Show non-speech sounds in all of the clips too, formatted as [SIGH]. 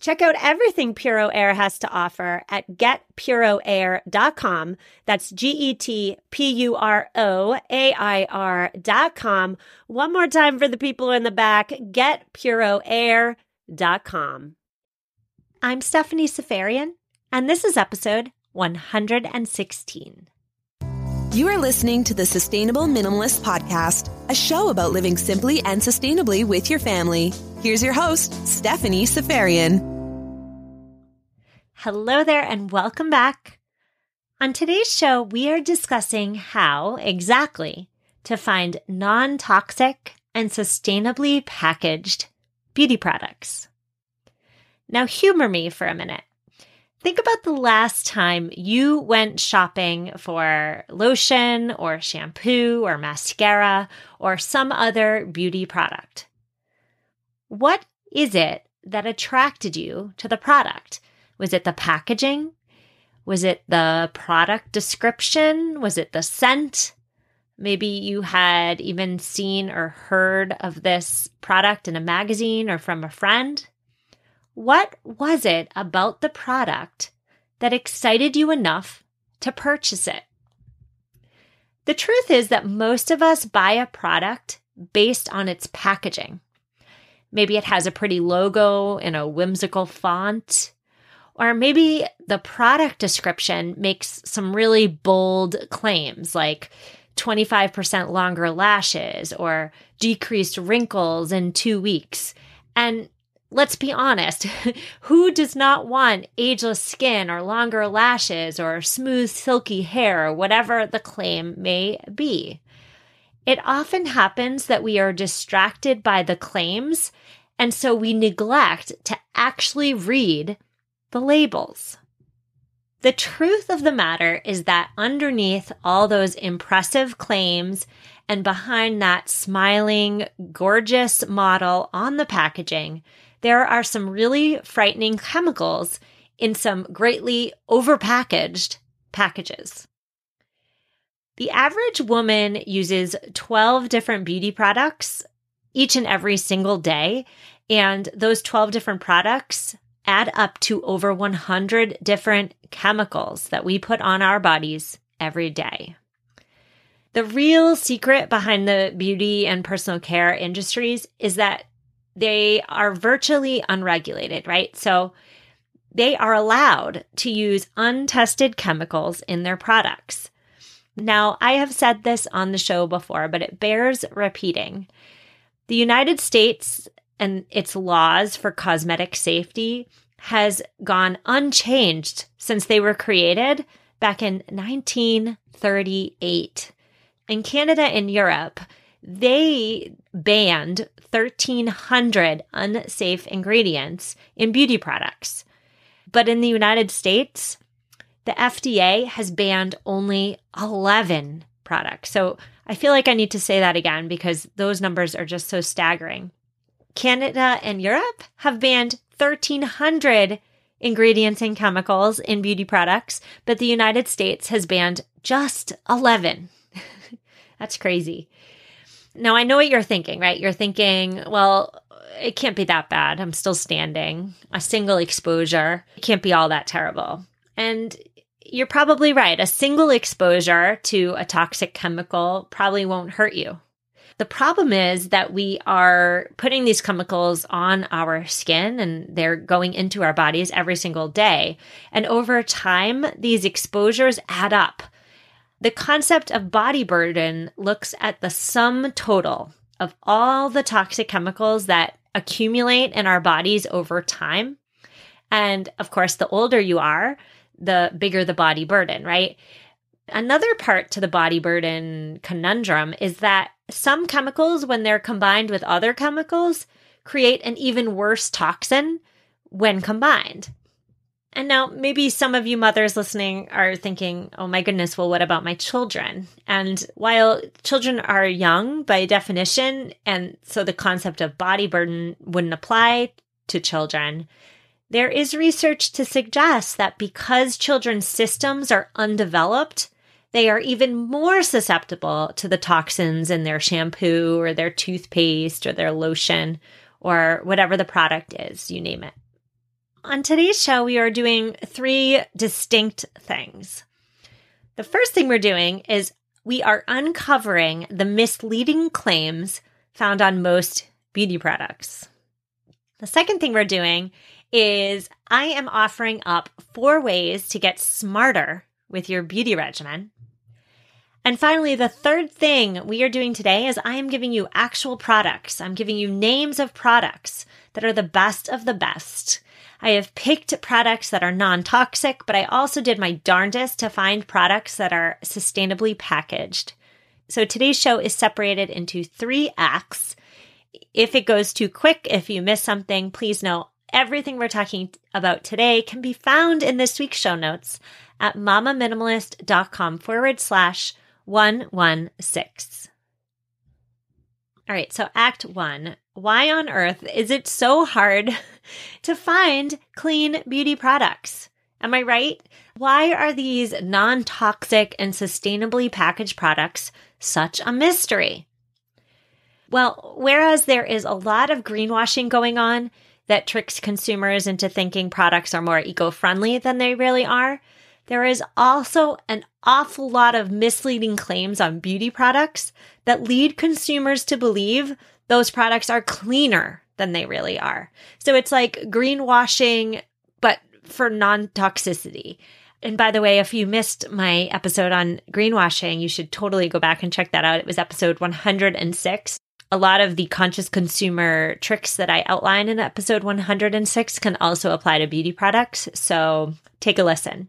Check out everything Puro Air has to offer at getpuroair.com. That's G E T P U R O A I R.com. One more time for the people in the back getpuroair.com. I'm Stephanie Seferian, and this is episode 116. You are listening to the Sustainable Minimalist Podcast, a show about living simply and sustainably with your family. Here's your host, Stephanie Seferian. Hello there, and welcome back. On today's show, we are discussing how exactly to find non toxic and sustainably packaged beauty products. Now, humor me for a minute. Think about the last time you went shopping for lotion or shampoo or mascara or some other beauty product. What is it that attracted you to the product? Was it the packaging? Was it the product description? Was it the scent? Maybe you had even seen or heard of this product in a magazine or from a friend. What was it about the product that excited you enough to purchase it? The truth is that most of us buy a product based on its packaging. Maybe it has a pretty logo in a whimsical font. Or maybe the product description makes some really bold claims like 25% longer lashes or decreased wrinkles in two weeks. And let's be honest, [LAUGHS] who does not want ageless skin or longer lashes or smooth, silky hair, or whatever the claim may be? It often happens that we are distracted by the claims, and so we neglect to actually read the labels. The truth of the matter is that underneath all those impressive claims and behind that smiling, gorgeous model on the packaging, there are some really frightening chemicals in some greatly overpackaged packages. The average woman uses 12 different beauty products each and every single day. And those 12 different products add up to over 100 different chemicals that we put on our bodies every day. The real secret behind the beauty and personal care industries is that they are virtually unregulated, right? So they are allowed to use untested chemicals in their products. Now, I have said this on the show before, but it bears repeating. The United States and its laws for cosmetic safety has gone unchanged since they were created back in 1938. In Canada and Europe, they banned 1,300 unsafe ingredients in beauty products. But in the United States, the FDA has banned only 11 products. So I feel like I need to say that again because those numbers are just so staggering. Canada and Europe have banned 1,300 ingredients and chemicals in beauty products, but the United States has banned just 11. [LAUGHS] That's crazy. Now, I know what you're thinking, right? You're thinking, well, it can't be that bad. I'm still standing. A single exposure it can't be all that terrible. And you're probably right. A single exposure to a toxic chemical probably won't hurt you. The problem is that we are putting these chemicals on our skin and they're going into our bodies every single day. And over time, these exposures add up. The concept of body burden looks at the sum total of all the toxic chemicals that accumulate in our bodies over time. And of course, the older you are, the bigger the body burden, right? Another part to the body burden conundrum is that some chemicals, when they're combined with other chemicals, create an even worse toxin when combined. And now, maybe some of you mothers listening are thinking, oh my goodness, well, what about my children? And while children are young by definition, and so the concept of body burden wouldn't apply to children, there is research to suggest that because children's systems are undeveloped, they are even more susceptible to the toxins in their shampoo or their toothpaste or their lotion or whatever the product is, you name it. On today's show, we are doing three distinct things. The first thing we're doing is we are uncovering the misleading claims found on most beauty products. The second thing we're doing is I am offering up four ways to get smarter with your beauty regimen. And finally, the third thing we are doing today is I am giving you actual products. I'm giving you names of products that are the best of the best I have picked products that are non toxic, but I also did my darndest to find products that are sustainably packaged. So today's show is separated into three acts. If it goes too quick, if you miss something, please know everything we're talking about today can be found in this week's show notes at mamaminimalist.com forward slash 116. All right, so Act One. Why on earth is it so hard [LAUGHS] to find clean beauty products? Am I right? Why are these non toxic and sustainably packaged products such a mystery? Well, whereas there is a lot of greenwashing going on that tricks consumers into thinking products are more eco friendly than they really are, there is also an awful lot of misleading claims on beauty products that lead consumers to believe those products are cleaner than they really are. So it's like greenwashing, but for non toxicity. And by the way, if you missed my episode on greenwashing, you should totally go back and check that out. It was episode 106. A lot of the conscious consumer tricks that I outline in episode 106 can also apply to beauty products. So take a listen.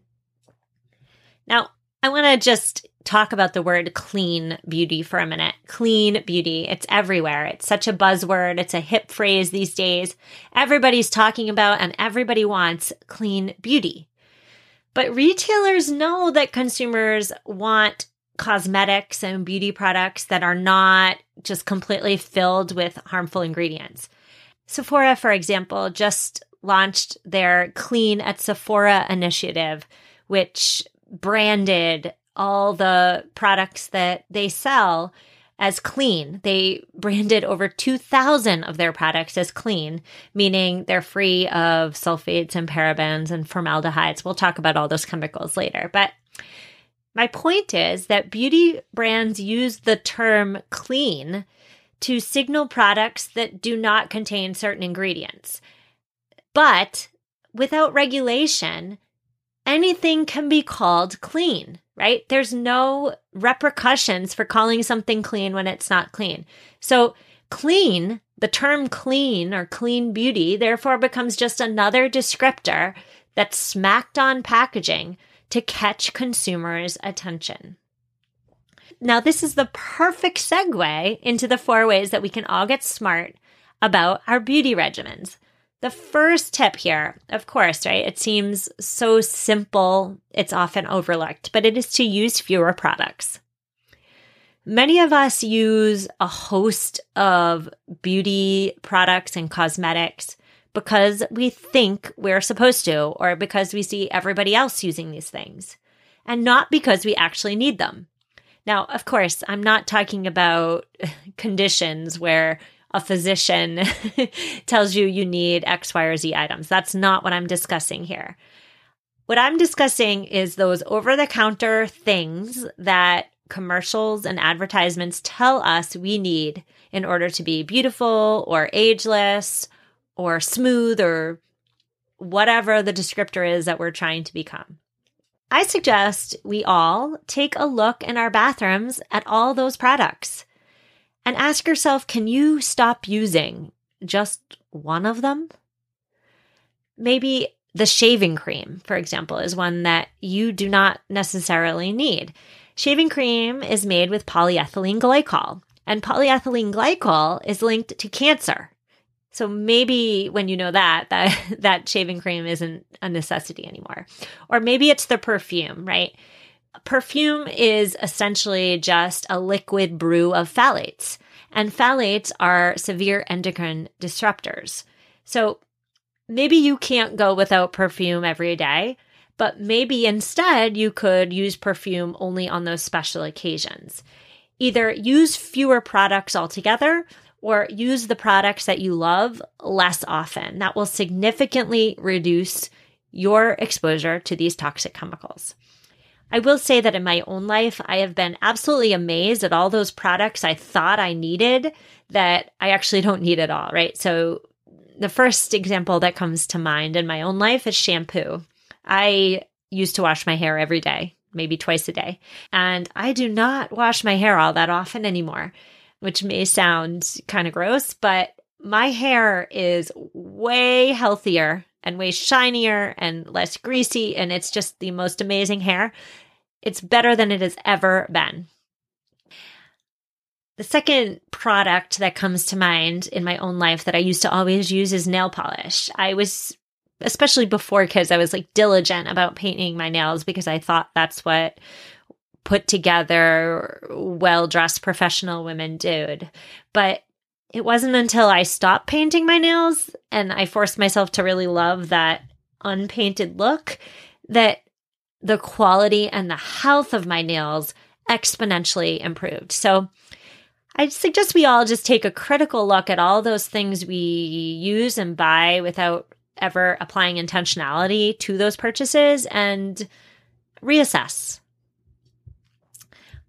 Now, I want to just talk about the word clean beauty for a minute. Clean beauty. It's everywhere. It's such a buzzword. It's a hip phrase these days. Everybody's talking about and everybody wants clean beauty. But retailers know that consumers want cosmetics and beauty products that are not just completely filled with harmful ingredients. Sephora, for example, just launched their Clean at Sephora initiative, which branded all the products that they sell as clean. They branded over 2,000 of their products as clean, meaning they're free of sulfates and parabens and formaldehydes. We'll talk about all those chemicals later. But my point is that beauty brands use the term clean to signal products that do not contain certain ingredients. But without regulation, anything can be called clean, right? There's no repercussions for calling something clean when it's not clean. So, clean, the term clean or clean beauty, therefore becomes just another descriptor that's smacked on packaging to catch consumers' attention. Now, this is the perfect segue into the four ways that we can all get smart about our beauty regimens. The first tip here, of course, right? It seems so simple, it's often overlooked, but it is to use fewer products. Many of us use a host of beauty products and cosmetics because we think we're supposed to, or because we see everybody else using these things, and not because we actually need them. Now, of course, I'm not talking about [LAUGHS] conditions where a physician [LAUGHS] tells you you need X, Y, or Z items. That's not what I'm discussing here. What I'm discussing is those over the counter things that commercials and advertisements tell us we need in order to be beautiful or ageless or smooth or whatever the descriptor is that we're trying to become. I suggest we all take a look in our bathrooms at all those products and ask yourself can you stop using just one of them? Maybe the shaving cream, for example, is one that you do not necessarily need. Shaving cream is made with polyethylene glycol, and polyethylene glycol is linked to cancer. So maybe when you know that, that [LAUGHS] that shaving cream isn't a necessity anymore. Or maybe it's the perfume, right? Perfume is essentially just a liquid brew of phthalates, and phthalates are severe endocrine disruptors. So maybe you can't go without perfume every day, but maybe instead you could use perfume only on those special occasions. Either use fewer products altogether or use the products that you love less often. That will significantly reduce your exposure to these toxic chemicals. I will say that in my own life, I have been absolutely amazed at all those products I thought I needed that I actually don't need at all, right? So, the first example that comes to mind in my own life is shampoo. I used to wash my hair every day, maybe twice a day, and I do not wash my hair all that often anymore, which may sound kind of gross, but my hair is way healthier and way shinier and less greasy. And it's just the most amazing hair. It's better than it has ever been. The second product that comes to mind in my own life that I used to always use is nail polish. I was, especially before kids, I was like diligent about painting my nails because I thought that's what put together, well dressed professional women did. But it wasn't until I stopped painting my nails and I forced myself to really love that unpainted look that the quality and the health of my nails exponentially improved. So I suggest we all just take a critical look at all those things we use and buy without ever applying intentionality to those purchases and reassess.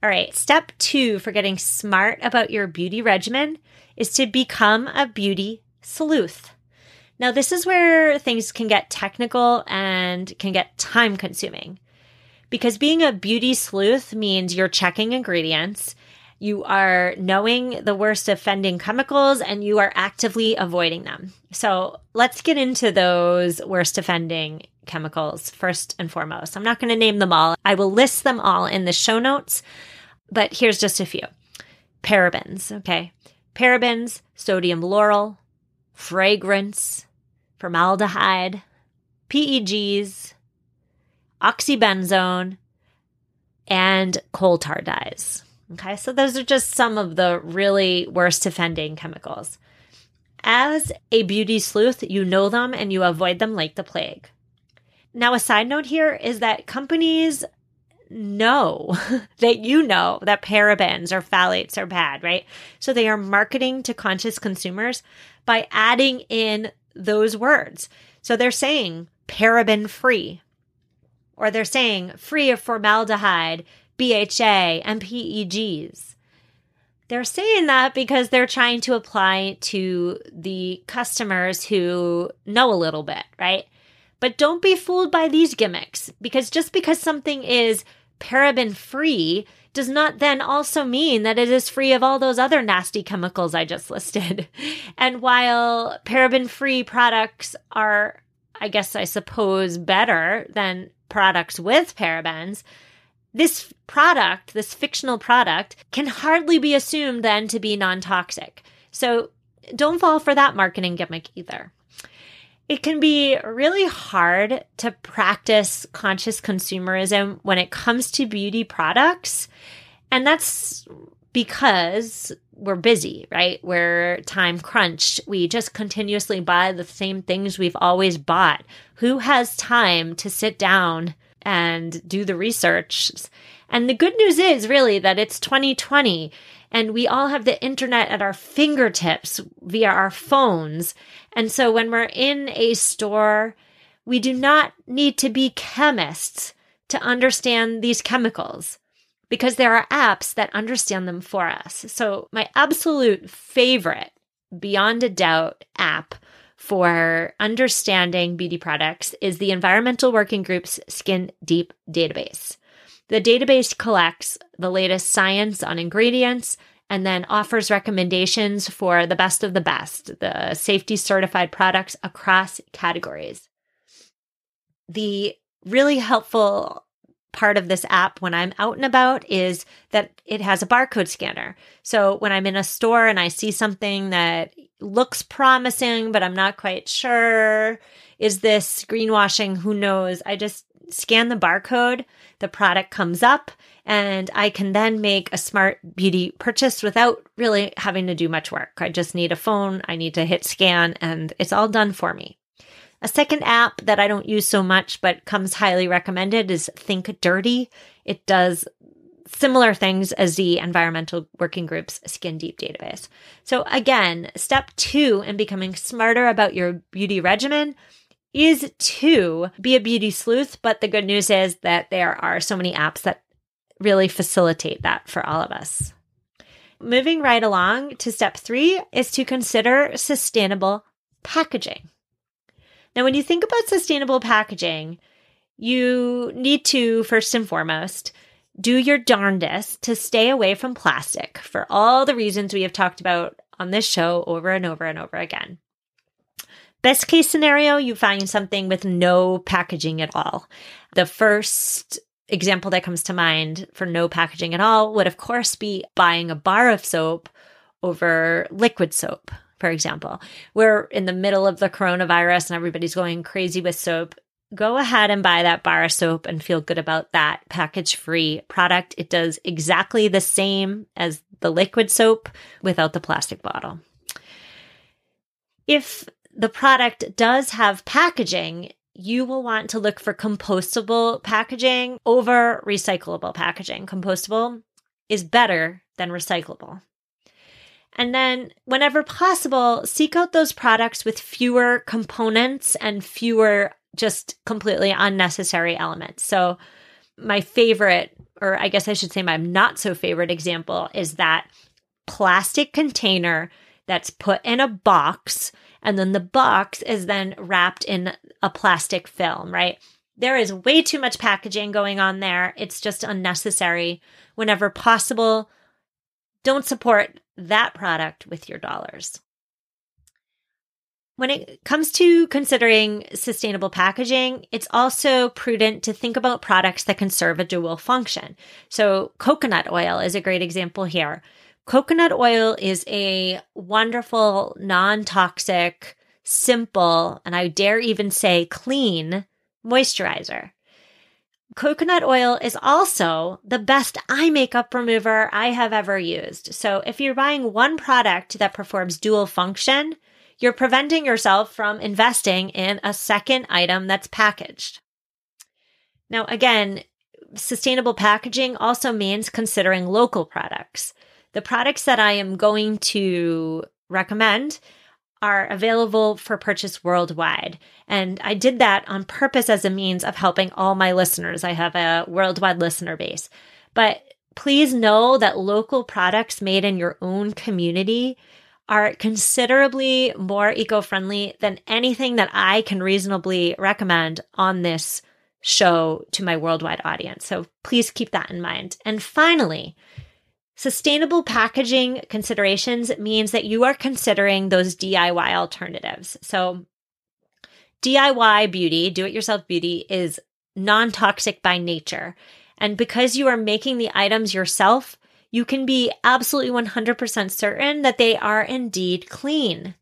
All right, step two for getting smart about your beauty regimen is to become a beauty sleuth. Now, this is where things can get technical and can get time consuming because being a beauty sleuth means you're checking ingredients, you are knowing the worst offending chemicals, and you are actively avoiding them. So, let's get into those worst offending chemicals first and foremost. I'm not going to name them all, I will list them all in the show notes, but here's just a few parabens, okay? parabens, sodium lauryl, fragrance, formaldehyde, PEGs, oxybenzone, and coal tar dyes. Okay, so those are just some of the really worst offending chemicals. As a beauty sleuth, you know them and you avoid them like the plague. Now, a side note here is that companies know [LAUGHS] that you know that parabens or phthalates are bad, right? So they are marketing to conscious consumers by adding in those words. So they're saying paraben free, or they're saying free of formaldehyde, BHA, and PEGs. They're saying that because they're trying to apply to the customers who know a little bit, right? But don't be fooled by these gimmicks because just because something is paraben free does not then also mean that it is free of all those other nasty chemicals I just listed. [LAUGHS] And while paraben free products are, I guess, I suppose, better than products with parabens, this product, this fictional product, can hardly be assumed then to be non toxic. So don't fall for that marketing gimmick either. It can be really hard to practice conscious consumerism when it comes to beauty products. And that's because we're busy, right? We're time crunched. We just continuously buy the same things we've always bought. Who has time to sit down and do the research? And the good news is really that it's 2020 and we all have the internet at our fingertips via our phones. And so when we're in a store, we do not need to be chemists to understand these chemicals because there are apps that understand them for us. So, my absolute favorite, beyond a doubt, app for understanding beauty products is the Environmental Working Group's Skin Deep database. The database collects the latest science on ingredients and then offers recommendations for the best of the best, the safety certified products across categories. the really helpful part of this app when I'm out and about is that it has a barcode scanner. So when I'm in a store and I see something that looks promising, but I'm not quite sure, is this greenwashing? Who knows? I just scan the barcode, the product comes up, and I can then make a smart beauty purchase without really having to do much work. I just need a phone, I need to hit scan, and it's all done for me. A second app that I don't use so much but comes highly recommended is Think Dirty. It does similar things as the Environmental Working Group's Skin Deep database. So, again, step two in becoming smarter about your beauty regimen is to be a beauty sleuth. But the good news is that there are so many apps that really facilitate that for all of us. Moving right along to step three is to consider sustainable packaging. Now, when you think about sustainable packaging, you need to, first and foremost, do your darndest to stay away from plastic for all the reasons we have talked about on this show over and over and over again. Best case scenario, you find something with no packaging at all. The first example that comes to mind for no packaging at all would, of course, be buying a bar of soap over liquid soap for example. We're in the middle of the coronavirus and everybody's going crazy with soap. Go ahead and buy that bar of soap and feel good about that package free product. It does exactly the same as the liquid soap without the plastic bottle. If the product does have packaging, you will want to look for compostable packaging over recyclable packaging. Compostable is better than recyclable. And then, whenever possible, seek out those products with fewer components and fewer just completely unnecessary elements. So, my favorite, or I guess I should say my not so favorite example, is that plastic container that's put in a box, and then the box is then wrapped in a plastic film, right? There is way too much packaging going on there. It's just unnecessary. Whenever possible, don't support that product with your dollars. When it comes to considering sustainable packaging, it's also prudent to think about products that can serve a dual function. So, coconut oil is a great example here. Coconut oil is a wonderful, non toxic, simple, and I dare even say clean moisturizer. Coconut oil is also the best eye makeup remover I have ever used. So if you're buying one product that performs dual function, you're preventing yourself from investing in a second item that's packaged. Now, again, sustainable packaging also means considering local products. The products that I am going to recommend are available for purchase worldwide. And I did that on purpose as a means of helping all my listeners. I have a worldwide listener base. But please know that local products made in your own community are considerably more eco friendly than anything that I can reasonably recommend on this show to my worldwide audience. So please keep that in mind. And finally, Sustainable packaging considerations means that you are considering those DIY alternatives. So, DIY beauty, do it yourself beauty, is non toxic by nature. And because you are making the items yourself, you can be absolutely 100% certain that they are indeed clean.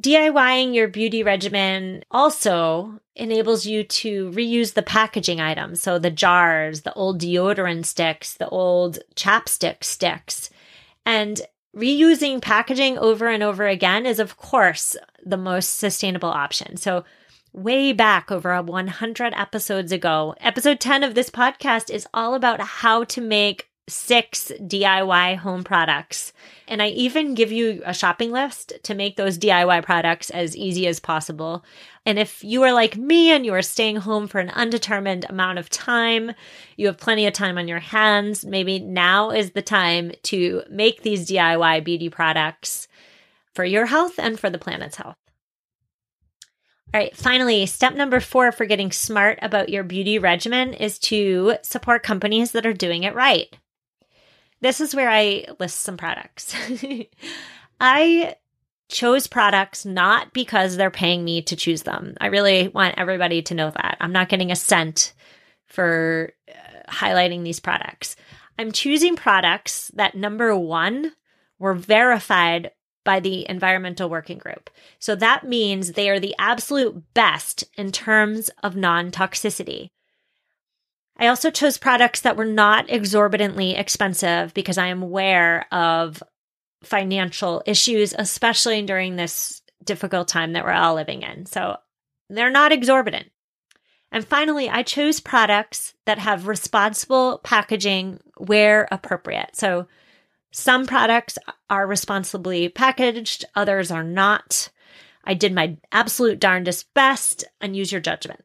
DIYing your beauty regimen also enables you to reuse the packaging items. So the jars, the old deodorant sticks, the old chapstick sticks. And reusing packaging over and over again is, of course, the most sustainable option. So way back over 100 episodes ago, episode 10 of this podcast is all about how to make six DIY home products. And I even give you a shopping list to make those DIY products as easy as possible. And if you are like me and you are staying home for an undetermined amount of time, you have plenty of time on your hands, maybe now is the time to make these DIY beauty products for your health and for the planet's health. All right, finally, step number four for getting smart about your beauty regimen is to support companies that are doing it right. This is where I list some products. [LAUGHS] I chose products not because they're paying me to choose them. I really want everybody to know that. I'm not getting a cent for uh, highlighting these products. I'm choosing products that number one were verified by the Environmental Working Group. So that means they are the absolute best in terms of non toxicity. I also chose products that were not exorbitantly expensive because I am aware of financial issues, especially during this difficult time that we're all living in. So they're not exorbitant. And finally, I chose products that have responsible packaging where appropriate. So some products are responsibly packaged, others are not. I did my absolute darndest best and use your judgment.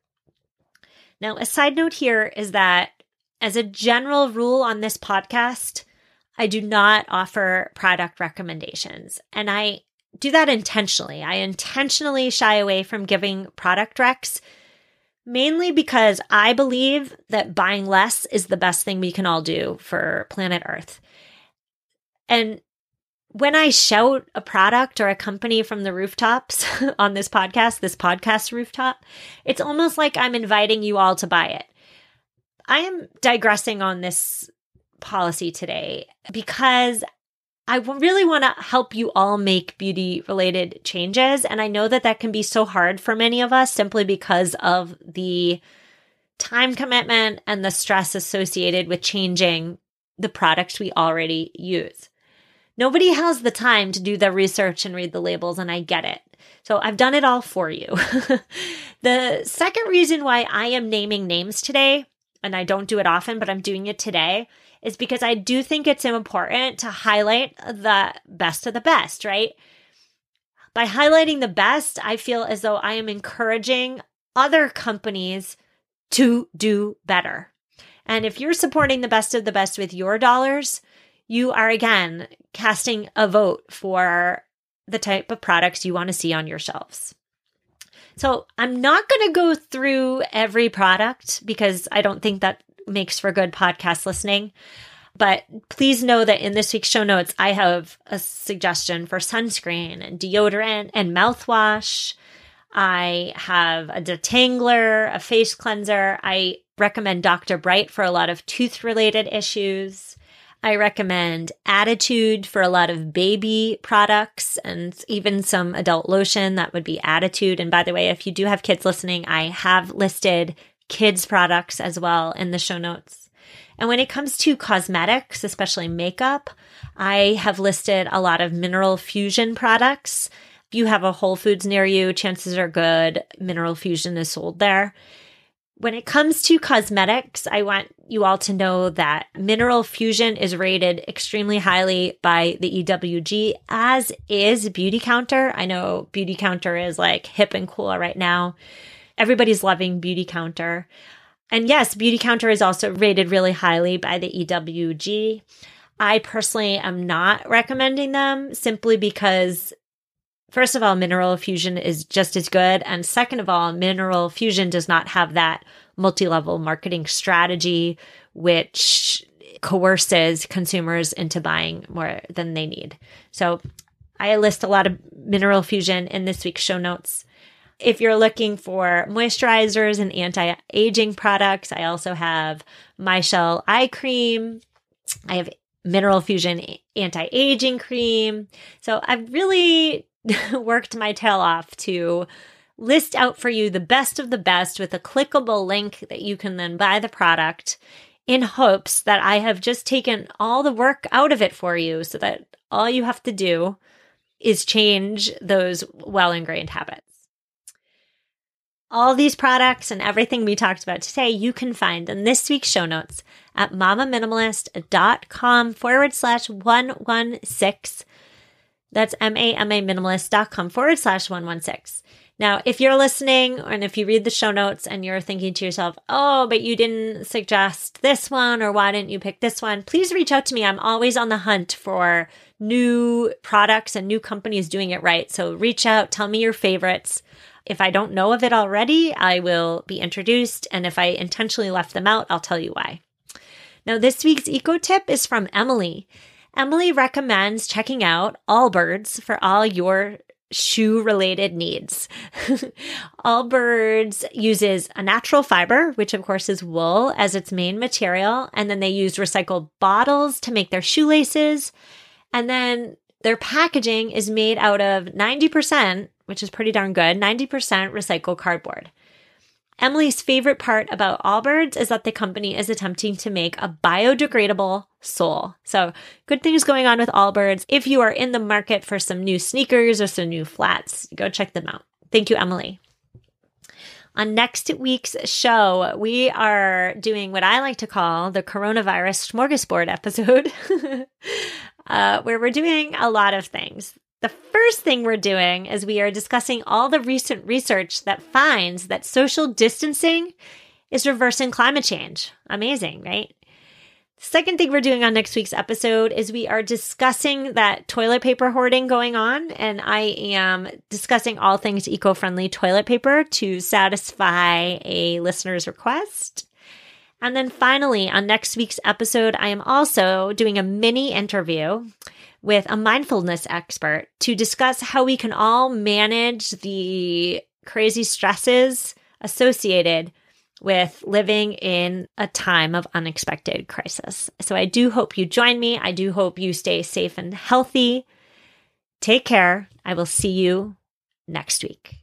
Now, a side note here is that as a general rule on this podcast, I do not offer product recommendations. And I do that intentionally. I intentionally shy away from giving product recs mainly because I believe that buying less is the best thing we can all do for planet Earth. And when I shout a product or a company from the rooftops [LAUGHS] on this podcast, this podcast rooftop, it's almost like I'm inviting you all to buy it. I am digressing on this policy today because I really want to help you all make beauty related changes. And I know that that can be so hard for many of us simply because of the time commitment and the stress associated with changing the products we already use. Nobody has the time to do the research and read the labels, and I get it. So I've done it all for you. [LAUGHS] the second reason why I am naming names today, and I don't do it often, but I'm doing it today, is because I do think it's important to highlight the best of the best, right? By highlighting the best, I feel as though I am encouraging other companies to do better. And if you're supporting the best of the best with your dollars, you are again casting a vote for the type of products you want to see on your shelves. So I'm not going to go through every product because I don't think that makes for good podcast listening. But please know that in this week's show notes, I have a suggestion for sunscreen and deodorant and mouthwash. I have a detangler, a face cleanser. I recommend Dr. Brite for a lot of tooth related issues. I recommend Attitude for a lot of baby products and even some adult lotion. That would be Attitude. And by the way, if you do have kids listening, I have listed kids products as well in the show notes. And when it comes to cosmetics, especially makeup, I have listed a lot of mineral fusion products. If you have a Whole Foods near you, chances are good mineral fusion is sold there. When it comes to cosmetics, I want you all to know that Mineral Fusion is rated extremely highly by the EWG, as is Beauty Counter. I know Beauty Counter is like hip and cool right now. Everybody's loving Beauty Counter. And yes, Beauty Counter is also rated really highly by the EWG. I personally am not recommending them simply because, first of all, Mineral Fusion is just as good. And second of all, Mineral Fusion does not have that multi level marketing strategy, which coerces consumers into buying more than they need. So I list a lot of Mineral Fusion in this week's show notes. If you're looking for moisturizers and anti aging products, I also have MyChelle Eye Cream. I have Mineral Fusion Anti Aging Cream. So I've really [LAUGHS] worked my tail off to list out for you the best of the best with a clickable link that you can then buy the product in hopes that I have just taken all the work out of it for you so that all you have to do is change those well ingrained habits. All these products and everything we talked about today, you can find in this week's show notes at mamaminimalist.com forward slash 116. That's M-A-M-A minimalist.com forward slash 116. Now, if you're listening and if you read the show notes and you're thinking to yourself, oh, but you didn't suggest this one or why didn't you pick this one? Please reach out to me. I'm always on the hunt for new products and new companies doing it right. So reach out, tell me your favorites. If I don't know of it already, I will be introduced. And if I intentionally left them out, I'll tell you why. Now, this week's eco tip is from Emily. Emily recommends checking out Allbirds for all your shoe related needs. [LAUGHS] Allbirds uses a natural fiber, which of course is wool, as its main material. And then they use recycled bottles to make their shoelaces. And then their packaging is made out of 90%, which is pretty darn good, 90% recycled cardboard. Emily's favorite part about Allbirds is that the company is attempting to make a biodegradable sole. So, good things going on with Allbirds. If you are in the market for some new sneakers or some new flats, go check them out. Thank you, Emily. On next week's show, we are doing what I like to call the coronavirus smorgasbord episode, [LAUGHS] uh, where we're doing a lot of things. The first thing we're doing is we are discussing all the recent research that finds that social distancing is reversing climate change. Amazing, right? The Second thing we're doing on next week's episode is we are discussing that toilet paper hoarding going on, and I am discussing all things eco friendly toilet paper to satisfy a listener's request. And then finally, on next week's episode, I am also doing a mini interview with a mindfulness expert to discuss how we can all manage the crazy stresses associated with living in a time of unexpected crisis. So I do hope you join me. I do hope you stay safe and healthy. Take care. I will see you next week.